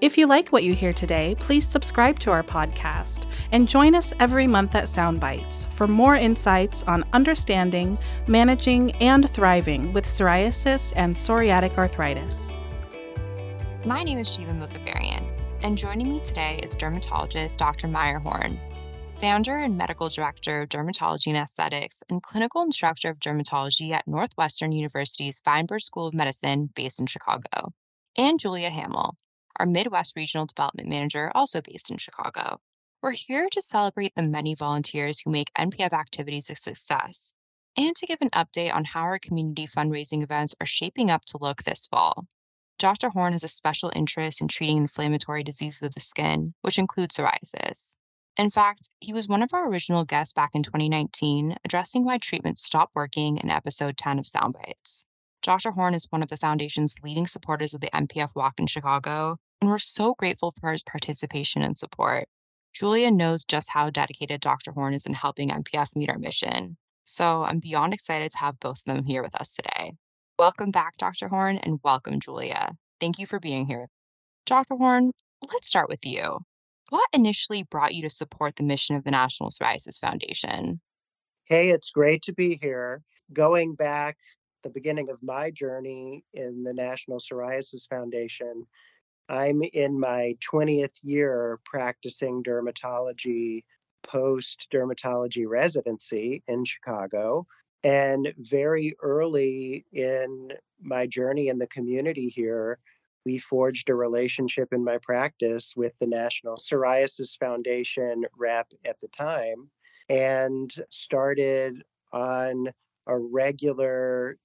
If you like what you hear today, please subscribe to our podcast and join us every month at Psound Bytes for more insights on understanding, managing, and thriving with psoriasis and psoriatic arthritis. My name is Shiva Mozafarian, and joining me today is dermatologist Dr. Meyer Horn, founder and medical director of dermatology and aesthetics and clinical instructor of dermatology at Northwestern University's Feinberg School of Medicine based in Chicago, and Julia Hamel, our Midwest Regional Development Manager, also based in Chicago. We're here to celebrate the many volunteers who make NPF activities a success and to give an update on how our community fundraising events are shaping up to look this fall. Dr. Horn has a special interest in treating inflammatory diseases of the skin, which include psoriasis. In fact, he was one of our original guests back in 2019, addressing why treatments stopped working in episode 10 of Psound Bytes. Dr. Horn is one of the foundation's leading supporters of the NPF Walk in Chicago, and we're so grateful for his participation and support. Julia knows just how dedicated Dr. Horn is in helping NPF meet our mission. So I'm beyond excited to have both of them here with us today. Welcome back, Dr. Horn, and welcome, Julia. Thank you for being here. Dr. Horn, let's start with you. What initially brought you to support the mission of the National Psoriasis Foundation? Hey, it's great to be here. Going back the beginning of my journey in the National Psoriasis Foundation. I'm in my 20th year practicing dermatology post dermatology residency in Chicago. And very early in my journey in the community here, we forged a relationship in my practice with the National Psoriasis Foundation rep at the time and started on a regular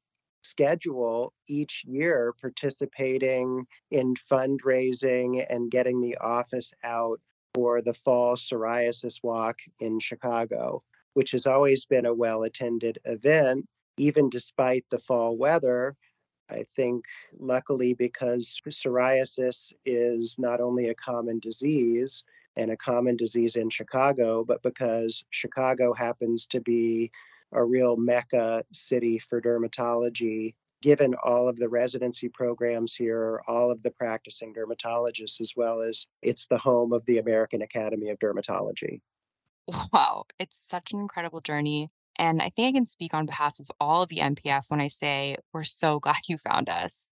schedule each year participating in fundraising and getting the office out for the fall psoriasis walk in Chicago, which has always been a well attended event, even despite the fall weather. I think, luckily, because psoriasis is not only a common disease and a common disease in Chicago, but because Chicago happens to be a real mecca city for dermatology given all of the residency programs here, all of the practicing dermatologists, as well as it's the home of the American Academy of Dermatology. Wow, it's such an incredible journey. And I think I can speak on behalf of all of the NPF when I say we're so glad you found us.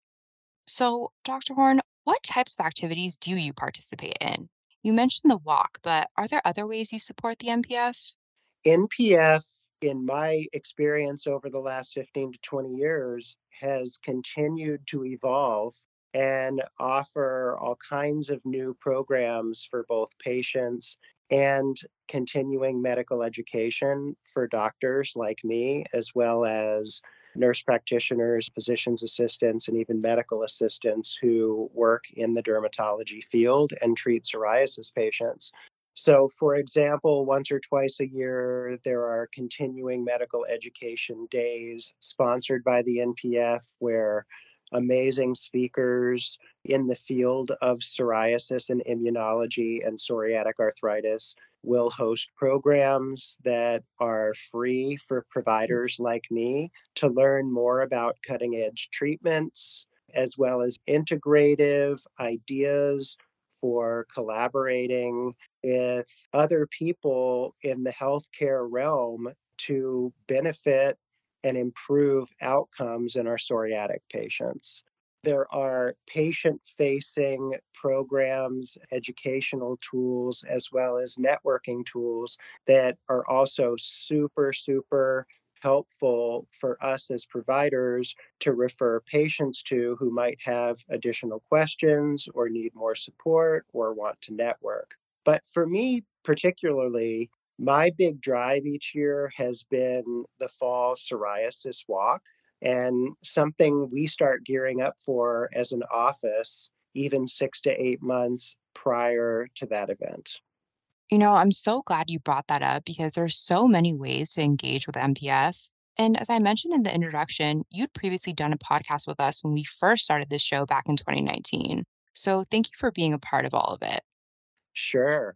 So, Dr. Horn, what types of activities do you participate in? You mentioned the walk, but are there other ways you support the MPF? NPF in my experience over the last 15 to 20 years, has continued to evolve and offer all kinds of new programs for both patients and continuing medical education for doctors like me, as well as nurse practitioners, physician's assistants, and even medical assistants who work in the dermatology field and treat psoriasis patients. So, for example, once or twice a year, there are continuing medical education days sponsored by the NPF where amazing speakers in the field of psoriasis and immunology and psoriatic arthritis will host programs that are free for mm. providers like me to learn more about cutting edge treatments as well as integrative ideas for collaborating with other people in the healthcare realm to benefit and improve outcomes in our psoriatic patients. There are patient facing programs, educational tools, as well as networking tools that are also super, super helpful for us as providers to refer patients to who might have additional questions or need more support or want to network. But for me, particularly, my big drive each year has been the fall psoriasis walk and something we start gearing up for as an office even six to eight months prior to that event. You know, I'm so glad you brought that up because there's so many ways to engage with NPF. And as I mentioned in the introduction, you'd previously done a podcast with us when we first started this show back in 2019. So thank you for being a part of all of it. Sure.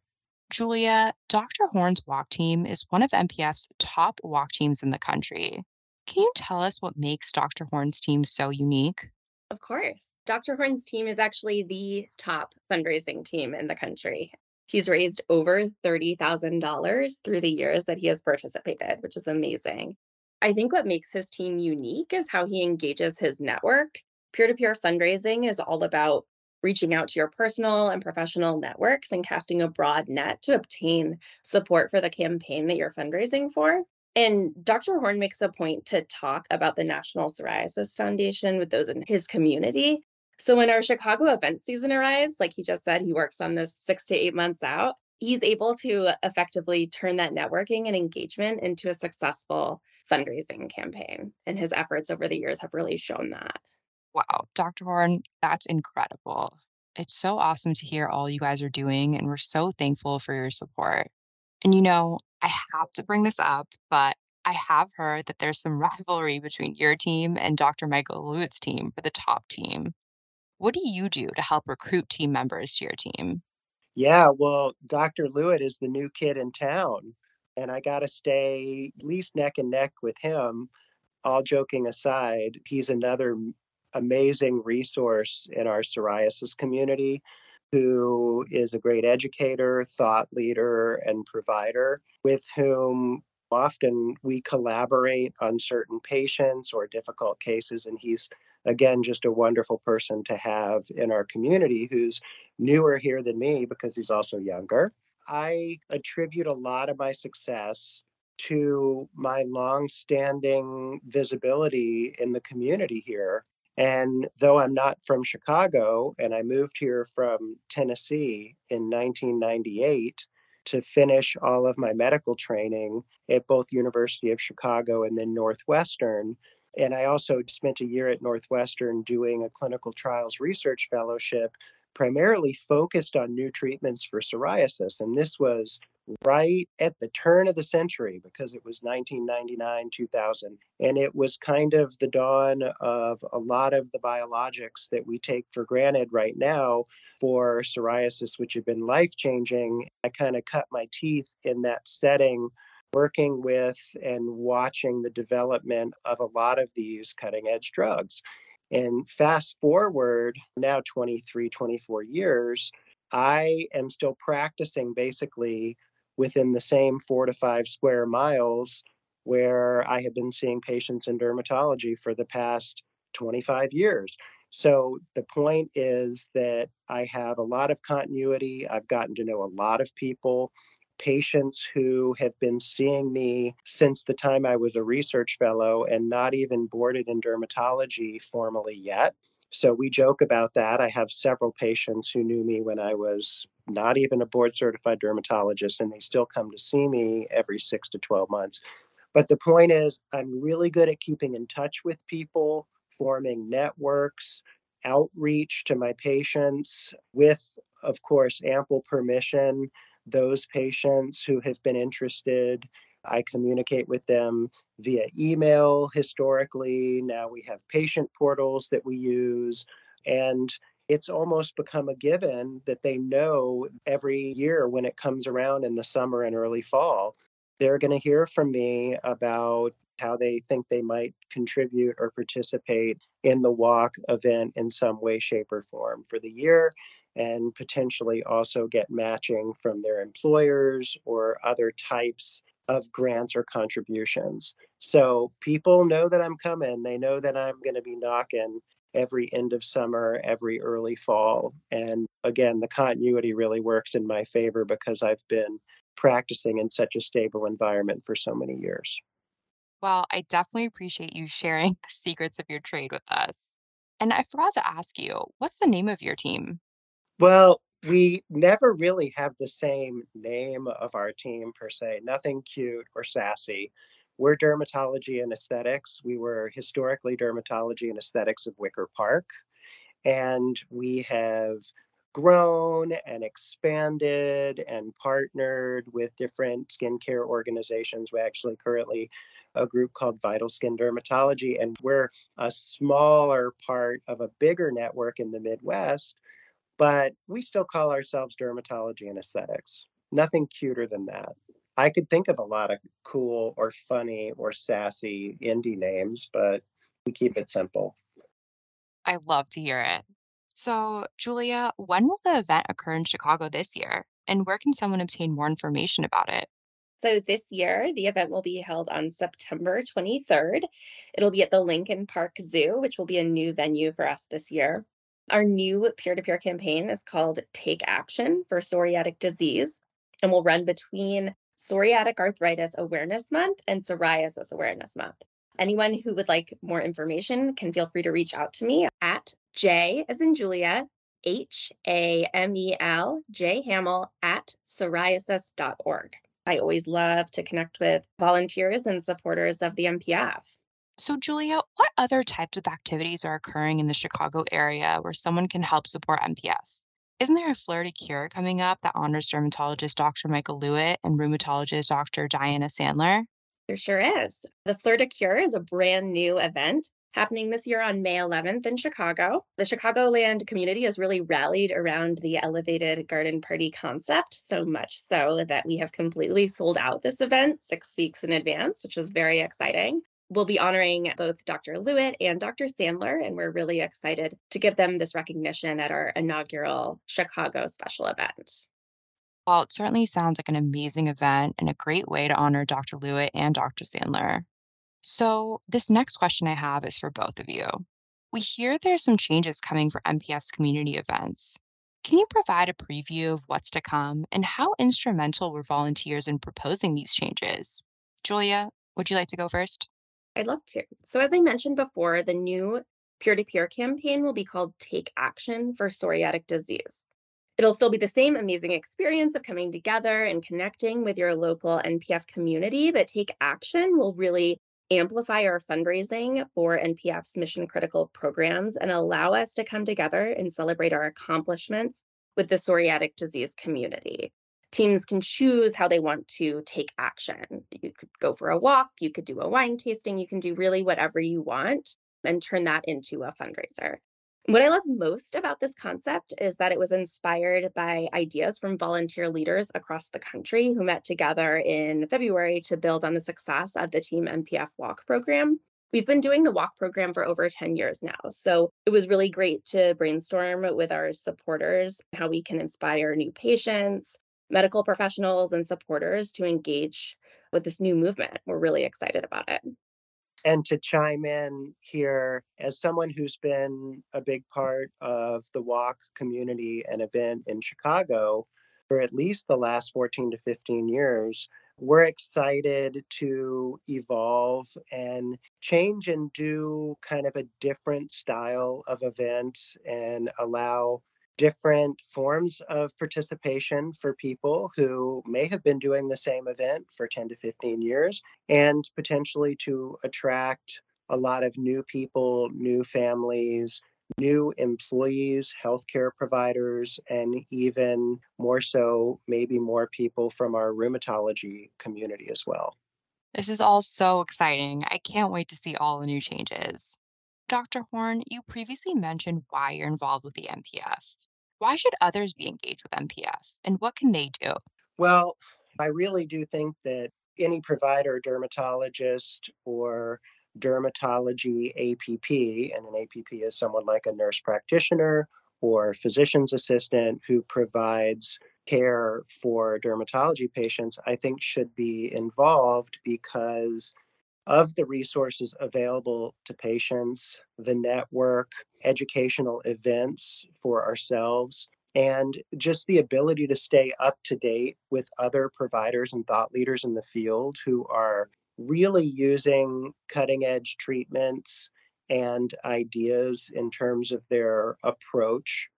Julia, Dr. Horn's walk team is one of NPF's top walk teams in the country. Can you tell us what makes Dr. Horn's team so unique? Of course. Dr. Horn's team is actually the top fundraising team in the country. He's raised over $30,000 through the years that he has participated, which is amazing. I think what makes his team unique is how he engages his network. Peer to peer fundraising is all about reaching out to your personal and professional networks and casting a broad net to obtain support for the campaign that you're fundraising for. And Dr. Horn makes a point to talk about the National Psoriasis Foundation with those in his community. So when our Chicago event season arrives, like he just said, he works on this six to eight months out. He's able to effectively turn that networking and engagement into a successful fundraising campaign. And his efforts over the years have really shown that. Wow, Dr. Horn, that's incredible. It's so awesome to hear all you guys are doing, and we're so thankful for your support. And you know, I have to bring this up, but I have heard that there's some rivalry between your team and Dr. Michael Lewitt's team for the top team. What do you do to help recruit team members to your team? Yeah, well, Dr. Lewitt is the new kid in town, and I got to stay at least neck and neck with him. All joking aside, he's another amazing resource in our psoriasis community who is a great educator, thought leader, and provider with whom often we collaborate on certain patients or difficult cases. And he's, again, just a wonderful person to have in our community who's newer here than me because he's also younger. I attribute a lot of my success to my long-standing visibility in the community here and though I'm not from Chicago and I moved here from Tennessee in 1998 to finish all of my medical training at both University of Chicago and then Northwestern, and I also spent a year at Northwestern doing a clinical trials research fellowship primarily focused on new treatments for psoriasis. And this was right at the turn of the century because it was 1999, 2000. And it was kind of the dawn of a lot of the biologics that we take for granted right now for psoriasis, which have been life changing. I kind of cut my teeth in that setting working with and watching the development of a lot of these cutting edge drugs. And fast forward now 23, 24 years, I am still practicing basically within the same four to five square miles where I have been seeing patients in dermatology for the past 25 years. So the point is that I have a lot of continuity. I've gotten to know a lot of people patients who have been seeing me since the time I was a research fellow and not even boarded in dermatology formally yet. So we joke about that. I have several patients who knew me when I was not even a board certified dermatologist, and they still come to see me every six to 12 months. But the point is, I'm really good at keeping in touch with people, forming networks, outreach to my patients with, of course, ample permission those patients who have been interested. I communicate with them via email historically. Now we have patient portals that we use. And it's almost become a given that they know every year when it comes around in the summer and early fall, they're going to hear from me about how they think they might contribute or participate in the walk event in some way, shape, or form for the year and potentially also get matching from their employers or other types of grants or contributions. So people know that I'm coming. They know that I'm going to be knocking every end of summer, every early fall. And again, the continuity really works in my favor because I've been practicing in such a stable environment for so many years. Well, I definitely appreciate you sharing the secrets of your trade with us. And I forgot to ask you, what's the name of your team? Well, we never really have the same name of our team per se, nothing cute or sassy. We're dermatology and aesthetics. We were historically dermatology and aesthetics of Wicker Park. And we have grown and expanded and partnered with different skincare organizations. We actually currently a group called Vital Skin Dermatology, and we're a smaller part of a bigger network in the Midwest, but we still call ourselves dermatology and aesthetics. Nothing cuter than that. I could think of a lot of cool or funny or sassy indie names, but we keep it simple. I love to hear it. So, Julia, when will the event occur in Chicago this year? And where can someone obtain more information about it? So this year, the event will be held on September 23rd. It'll be at the Lincoln Park Zoo, which will be a new venue for us this year. Our new peer to peer campaign is called Take Action for Psoriatic Disease and will run between Psoriatic Arthritis Awareness Month and Psoriasis Awareness Month. Anyone who would like more information can feel free to reach out to me at J as in Julia, H A M E L, J Hamel at psoriasis.org. I always love to connect with volunteers and supporters of the NPF. So, Julia, what other types of activities are occurring in the Chicago area where someone can help support NPF? Isn't there a Fleur de Cure coming up that honors dermatologist Dr. Michael Lewitt and rheumatologist Dr. Diana Sandler? There sure is. The Fleur de Cure is a brand new event happening this year on May 11th in Chicago. The Chicagoland community has really rallied around the elevated garden party concept, so much so that we have completely sold out this event six weeks in advance, which is very exciting. We'll be honoring both Dr. Lewitt and Dr. Sandler, and we're really excited to give them this recognition at our inaugural Chicago special event. Well, it certainly sounds like an amazing event and a great way to honor Dr. Lewitt and Dr. Sandler. So, this next question I have is for both of you. We hear there's some changes coming for NPF's community events. Can you provide a preview of what's to come and how instrumental were volunteers in proposing these changes? Julia, would you like to go first? I'd love to. So, as I mentioned before, the new peer to peer campaign will be called Take Action for Psoriatic Disease. It'll still be the same amazing experience of coming together and connecting with your local NPF community, but Take Action will really amplify our fundraising for NPF's mission critical programs and allow us to come together and celebrate our accomplishments with the psoriatic disease community. Teams can choose how they want to take action. You could go for a walk, you could do a wine tasting, you can do really whatever you want and turn that into a fundraiser. What I love most about this concept is that it was inspired by ideas from volunteer leaders across the country who met together in February to build on the success of the Team NPF Walk program. We've been doing the walk program for over 10 years now. So it was really great to brainstorm with our supporters how we can inspire new patients, medical professionals, and supporters to engage with this new movement. We're really excited about it and to chime in here as someone who's been a big part of the walk community and event in Chicago for at least the last 14 to 15 years, we're excited to evolve and change and do kind of a different style of event and allow different forms of participation for people who may have been doing the same event for 10 to 15 years and potentially to attract a lot of new people, new families, new employees, healthcare providers, and even more so, maybe more people from our rheumatology community as well. This is all so exciting. I can't wait to see all the new changes. Dr. Horn, you previously mentioned why you're involved with the NPF. Why should others be engaged with NPF and what can they do? Well, I really do think that any provider, dermatologist, or dermatology APP, and an APP is someone like a nurse practitioner or physician's assistant who provides care for dermatology patients, I think should be involved because of the resources available to patients, the network, educational events for ourselves, and just the ability to stay up to date with other providers and thought leaders in the field who are really using cutting edge treatments and ideas in terms of their approach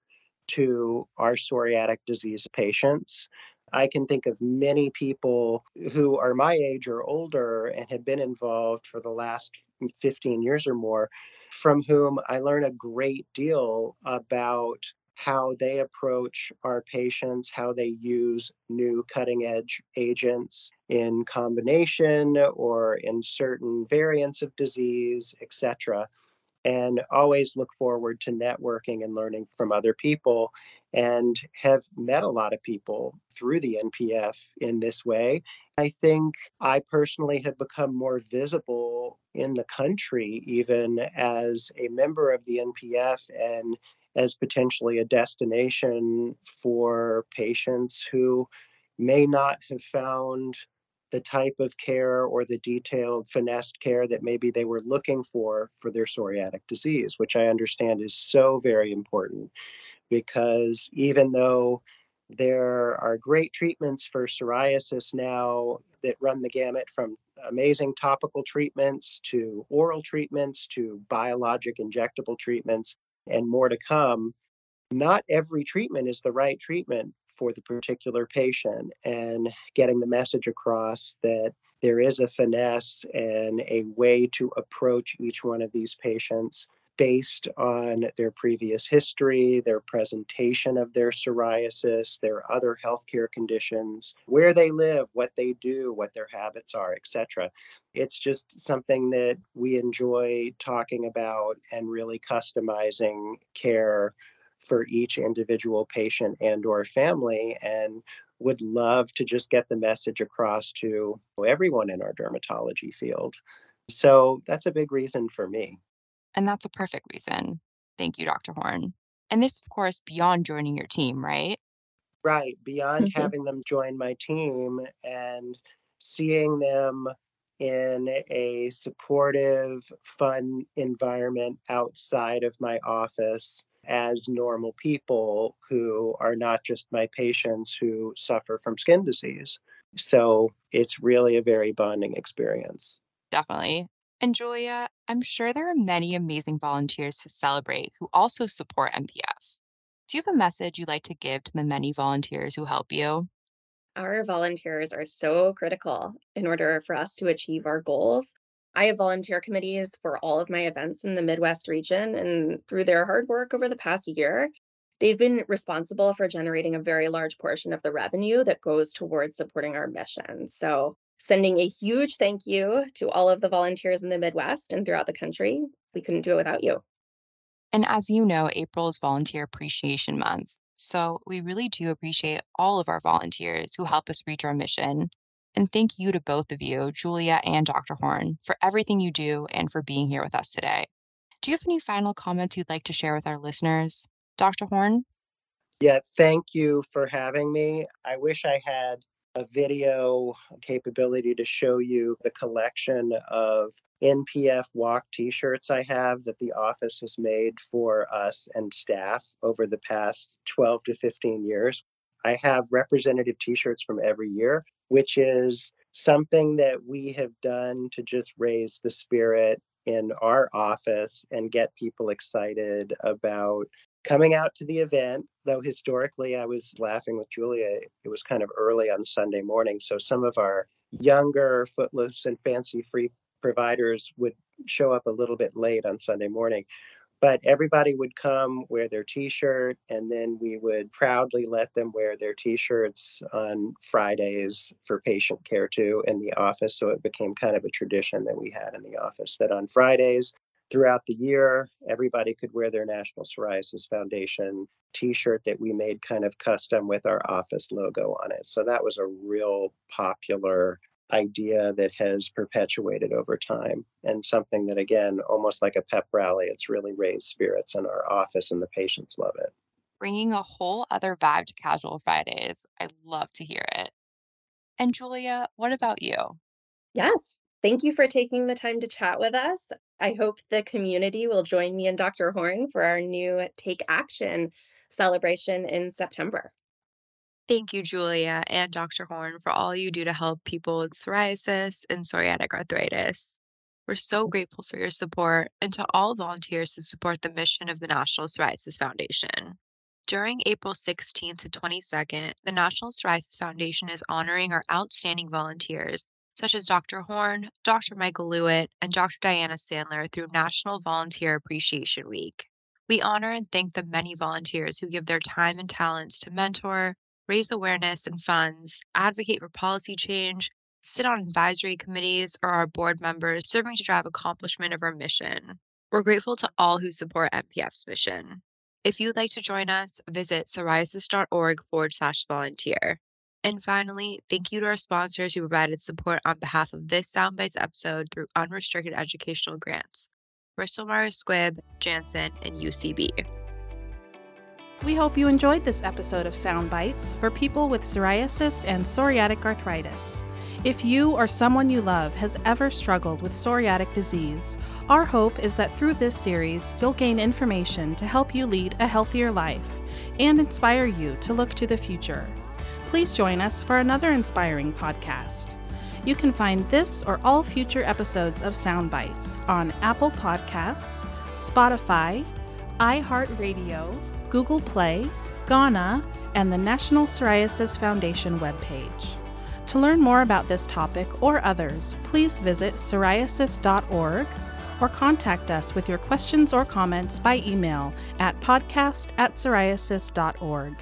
to our psoriatic disease patients. I can think of many people who are my age or older and have been involved for the last 15 years or more, from whom I learn a great deal about how they approach our patients, how they use new cutting edge agents in combination or in certain variants of disease, etc. And always look forward to networking and learning from other people and have met a lot of people through the NPF in this way. I think I personally have become more visible in the country, even as a member of the NPF and as potentially a destination for patients who may not have found the type of care or the detailed finessed care that maybe they were looking for for their psoriatic disease, which I understand is so very important because even though there are great treatments for psoriasis now that run the gamut from amazing topical treatments to oral treatments to biologic injectable treatments and more to come. Not every treatment is the right treatment for the particular patient, and getting the message across that there is a finesse and a way to approach each one of these patients based on their previous history, their presentation of their psoriasis, their other healthcare conditions, where they live, what they do, what their habits are, etc. It's just something that we enjoy talking about and really customizing care for each individual patient and or family and would love to just get the message across to everyone in our dermatology field. So that's a big reason for me. And that's a perfect reason. Thank you, Dr. Horn. And this, of course, beyond joining your team, right? Right. Beyond mm-hmm. having them join my team and seeing them in a supportive, fun environment outside of my office as normal people who are not just my patients who suffer from skin disease. So it's really a very bonding experience. Definitely. And Julia, I'm sure there are many amazing volunteers to celebrate who also support NPF. Do you have a message you'd like to give to the many volunteers who help you? Our volunteers are so critical in order for us to achieve our goals. I have volunteer committees for all of my events in the Midwest region, and through their hard work over the past year, they've been responsible for generating a very large portion of the revenue that goes towards supporting our mission. So sending a huge thank you to all of the volunteers in the Midwest and throughout the country. We couldn't do it without you. And as you know, April is Volunteer Appreciation Month. So we really do appreciate all of our volunteers who help us reach our mission. And thank you to both of you, Julia and Dr. Horn, for everything you do and for being here with us today. Do you have any final comments you'd like to share with our listeners? Dr. Horn? Yeah, thank you for having me. I wish I had a video capability to show you the collection of NPF walk t shirts I have that the office has made for us and staff over the past 12 to 15 years. I have representative t shirts from every year, which is something that we have done to just raise the spirit in our office and get people excited about coming out to the event, though historically I was laughing with Julia, it was kind of early on Sunday morning. So some of our younger footloose and fancy free providers would show up a little bit late on Sunday morning. But everybody would come wear their t shirt, and then we would proudly let them wear their t shirts on Fridays for patient care too in the office. So it became kind of a tradition that we had in the office that on Fridays, throughout the year. Everybody could wear their National Psoriasis Foundation t shirt that we made kind of custom with our office logo on it. So that was a real popular idea that has perpetuated over time and something that, again, almost like a pep rally, it's really raised spirits in our office and the patients love it. Bringing a whole other vibe to Casual Fridays. I love to hear it. And Julia, what about you? Yes, Thank you for taking the time to chat with us. I hope the community will join me and Dr. Horn for our new Take Action celebration in September. Thank you, Julia and Dr. Horn, for all you do to help people with psoriasis and psoriatic arthritis. We're so grateful for your support and to all volunteers who support the mission of the National Psoriasis Foundation. During April 16th to 22nd, the National Psoriasis Foundation is honoring our outstanding volunteers such as Dr. Horn, Dr. Michael Lewitt, and Dr. Diana Sandler through National Volunteer Appreciation Week. We honor and thank the many volunteers who give their time and talents to mentor, raise awareness and funds, advocate for policy change, sit on advisory committees, or are board members serving to drive accomplishment of our mission. We're grateful to all who support NPF's mission. If you'd like to join us, visit psoriasis.org forward slash volunteer. And finally, thank you to our sponsors who provided support on behalf of this Psound Bytes episode through unrestricted educational grants Bristol Myers Squibb, Janssen, and UCB. We hope you enjoyed this episode of Psound Bytes for people with psoriasis and psoriatic arthritis. If you or someone you love has ever struggled with psoriatic disease, our hope is that through this series, you'll gain information to help you lead a healthier life and inspire you to look to the future. Please join us for another inspiring podcast. You can find this or all future episodes of Psound Bytes on Apple Podcasts, Spotify, iHeartRadio, Google Play, Ghana, and the National Psoriasis Foundation webpage. To learn more about this topic or others, please visit psoriasis.org or contact us with your questions or comments by email at podcast at psoriasis.org.